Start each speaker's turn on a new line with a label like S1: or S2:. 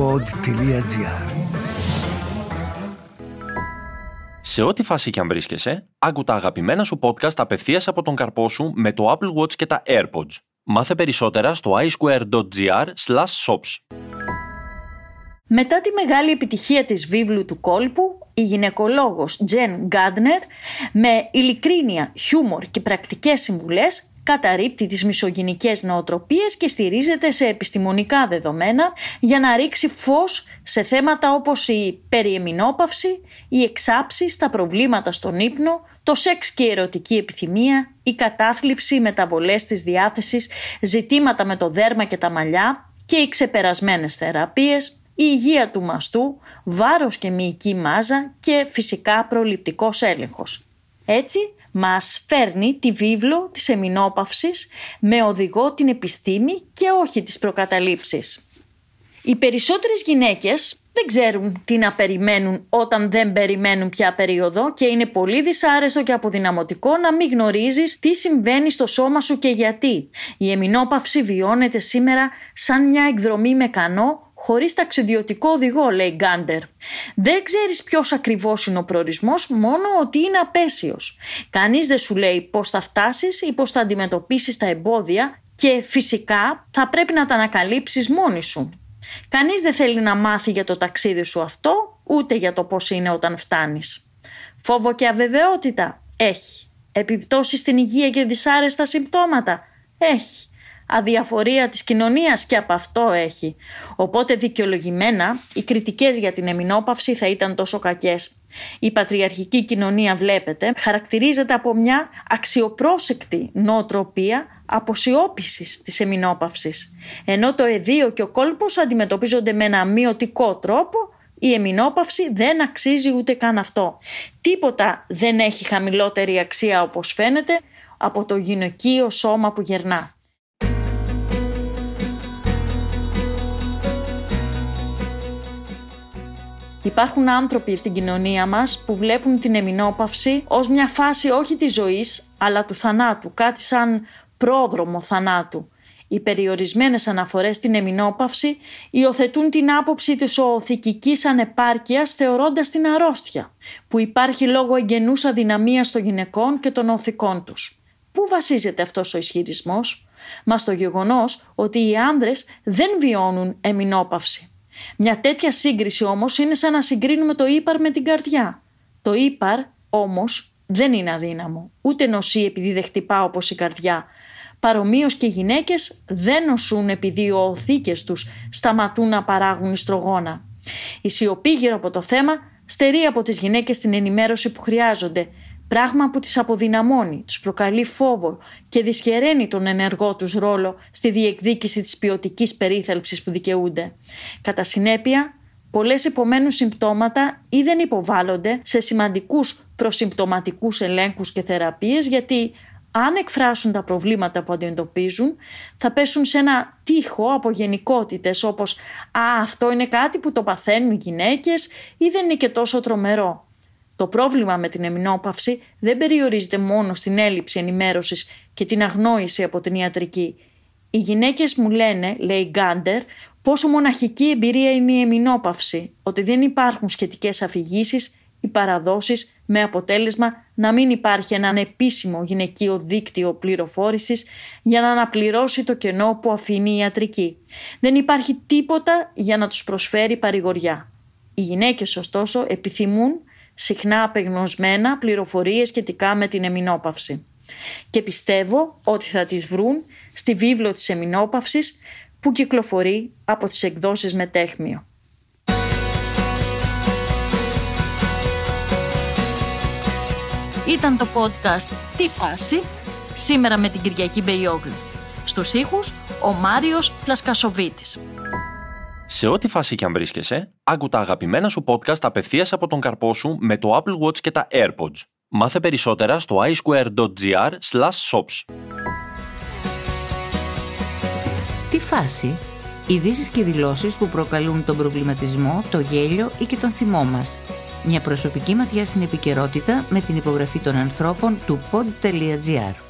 S1: pod.gr Σε ό,τι φάση και αν βρίσκεσαι, άκου τα αγαπημένα σου podcast απευθείας από τον καρπό σου με το Apple Watch και τα AirPods. Μάθε περισσότερα στο iSquare.gr shops.
S2: Μετά τη μεγάλη επιτυχία της βίβλου του κόλπου, η γυναικολόγος Τζεν Γκάντνερ με ειλικρίνεια, χιούμορ και πρακτικές συμβουλές καταρρύπτει τις μισογυνικές νοοτροπίες και στηρίζεται σε επιστημονικά δεδομένα για να ρίξει φως σε θέματα όπως η περιεμινόπαυση, η εξάψη στα προβλήματα στον ύπνο, το σεξ και η ερωτική επιθυμία, η κατάθλιψη, οι μεταβολές της διάθεσης, ζητήματα με το δέρμα και τα μαλλιά και οι ξεπερασμένες θεραπείες, η υγεία του μαστού, βάρος και μυϊκή μάζα και φυσικά προληπτικός έλεγχος. Έτσι, μας φέρνει τη βίβλο της εμινόπαυσης με οδηγό την επιστήμη και όχι τις προκαταλήψεις. Οι περισσότερες γυναίκες δεν ξέρουν τι να περιμένουν όταν δεν περιμένουν πια περίοδο και είναι πολύ δυσάρεστο και αποδυναμωτικό να μην γνωρίζεις τι συμβαίνει στο σώμα σου και γιατί. Η εμινόπαυση βιώνεται σήμερα σαν μια εκδρομή με κανό χωρίς ταξιδιωτικό οδηγό, λέει Γκάντερ. Δεν ξέρεις ποιος ακριβώς είναι ο προορισμός, μόνο ότι είναι απέσιος. Κανείς δεν σου λέει πώς θα φτάσεις ή πώς θα αντιμετωπίσεις τα εμπόδια και φυσικά θα πρέπει να τα ανακαλύψεις μόνη σου. Κανείς δεν θέλει να μάθει για το ταξίδι σου αυτό, ούτε για το πώς είναι όταν φτάνεις. Φόβο και αβεβαιότητα; Έχει. Επιπτώσεις στην υγεία και δυσάρεστα συμπτώματα; Έχει αδιαφορία της κοινωνίας και από αυτό έχει. Οπότε δικαιολογημένα οι κριτικές για την εμινόπαυση θα ήταν τόσο κακές. Η πατριαρχική κοινωνία βλέπετε χαρακτηρίζεται από μια αξιοπρόσεκτη νοοτροπία αποσιώπησης της εμινόπαυσης. Ενώ το εδίο και ο κόλπος αντιμετωπίζονται με ένα μειωτικό τρόπο η εμινόπαυση δεν αξίζει ούτε καν αυτό. Τίποτα δεν έχει χαμηλότερη αξία όπως φαίνεται από το γυναικείο σώμα που γερνά. Υπάρχουν άνθρωποι στην κοινωνία μας που βλέπουν την εμινόπαυση ως μια φάση όχι της ζωής αλλά του θανάτου, κάτι σαν πρόδρομο θανάτου. Οι περιορισμένες αναφορές στην εμινόπαυση υιοθετούν την άποψη της οθηκικής ανεπάρκειας θεωρώντας την αρρώστια, που υπάρχει λόγω εγγενούς αδυναμίας των γυναικών και των οθικών τους. Πού βασίζεται αυτός ο ισχυρισμός; Μας στο γεγονός ότι οι άνδρες δεν βιώνουν εμινόπαυση. Μια τέτοια σύγκριση όμως είναι σαν να συγκρίνουμε το ύπαρ με την καρδιά. Το ύπαρ όμως δεν είναι αδύναμο, ούτε νοσεί επειδή δεν χτυπά όπως η καρδιά. Παρομοίως και οι γυναίκες δεν νοσούν επειδή οι οθήκες τους σταματούν να παράγουν ιστρογόνα. Η σιωπή γύρω από το θέμα στερεί από τις γυναίκες την ενημέρωση που χρειάζονται πράγμα που τις αποδυναμώνει, τους προκαλεί φόβο και δυσχεραίνει τον ενεργό τους ρόλο στη διεκδίκηση της ποιοτικής περίθαλψης που δικαιούνται. Κατά συνέπεια, πολλές υπομένουν συμπτώματα ή δεν υποβάλλονται σε σημαντικούς προσυμπτωματικούς ελέγχους και θεραπείες γιατί αν εκφράσουν τα προβλήματα που αντιμετωπίζουν θα πέσουν σε ένα τείχο από γενικότητες όπως «Α, αυτό είναι κάτι που το παθαίνουν οι γυναίκες» ή «Δεν είναι και τόσο τρομερό». Το πρόβλημα με την εμινόπαυση δεν περιορίζεται μόνο στην έλλειψη ενημέρωσης και την αγνόηση από την ιατρική. Οι γυναίκες μου λένε, λέει Γκάντερ, πόσο μοναχική εμπειρία είναι η εμινόπαυση, ότι δεν υπάρχουν σχετικές αφηγήσεις ή παραδόσεις με αποτέλεσμα να μην υπάρχει ένα επίσημο γυναικείο δίκτυο πληροφόρησης για να αναπληρώσει το κενό που αφήνει η ιατρική. Δεν υπάρχει τίποτα για να τους προσφέρει παρηγοριά. Οι γυναίκες ωστόσο επιθυμούν συχνά απεγνωσμένα πληροφορίες σχετικά με την εμινόπαυση. Και πιστεύω ότι θα τις βρουν στη βίβλο της εμινόπαυσης που κυκλοφορεί από τις εκδόσεις Μετέχμιο. Ήταν το podcast «Τι φάση» σήμερα με την Κυριακή Μπεϊόγλου. Στους ήχους ο Μάριος Πλασκασοβίτης.
S1: Σε ό,τι φάση και αν βρίσκεσαι, άκου τα αγαπημένα σου podcast απευθείας από τον καρπό σου με το Apple Watch και τα AirPods. Μάθε περισσότερα στο iSquare.gr shops.
S3: Τι φάση; Ειδήσεις και δηλώσεις που προκαλούν τον προβληματισμό, το γέλιο ή και τον θυμό μας. Μια προσωπική ματιά στην επικαιρότητα με την υπογραφή των ανθρώπων του pod.gr.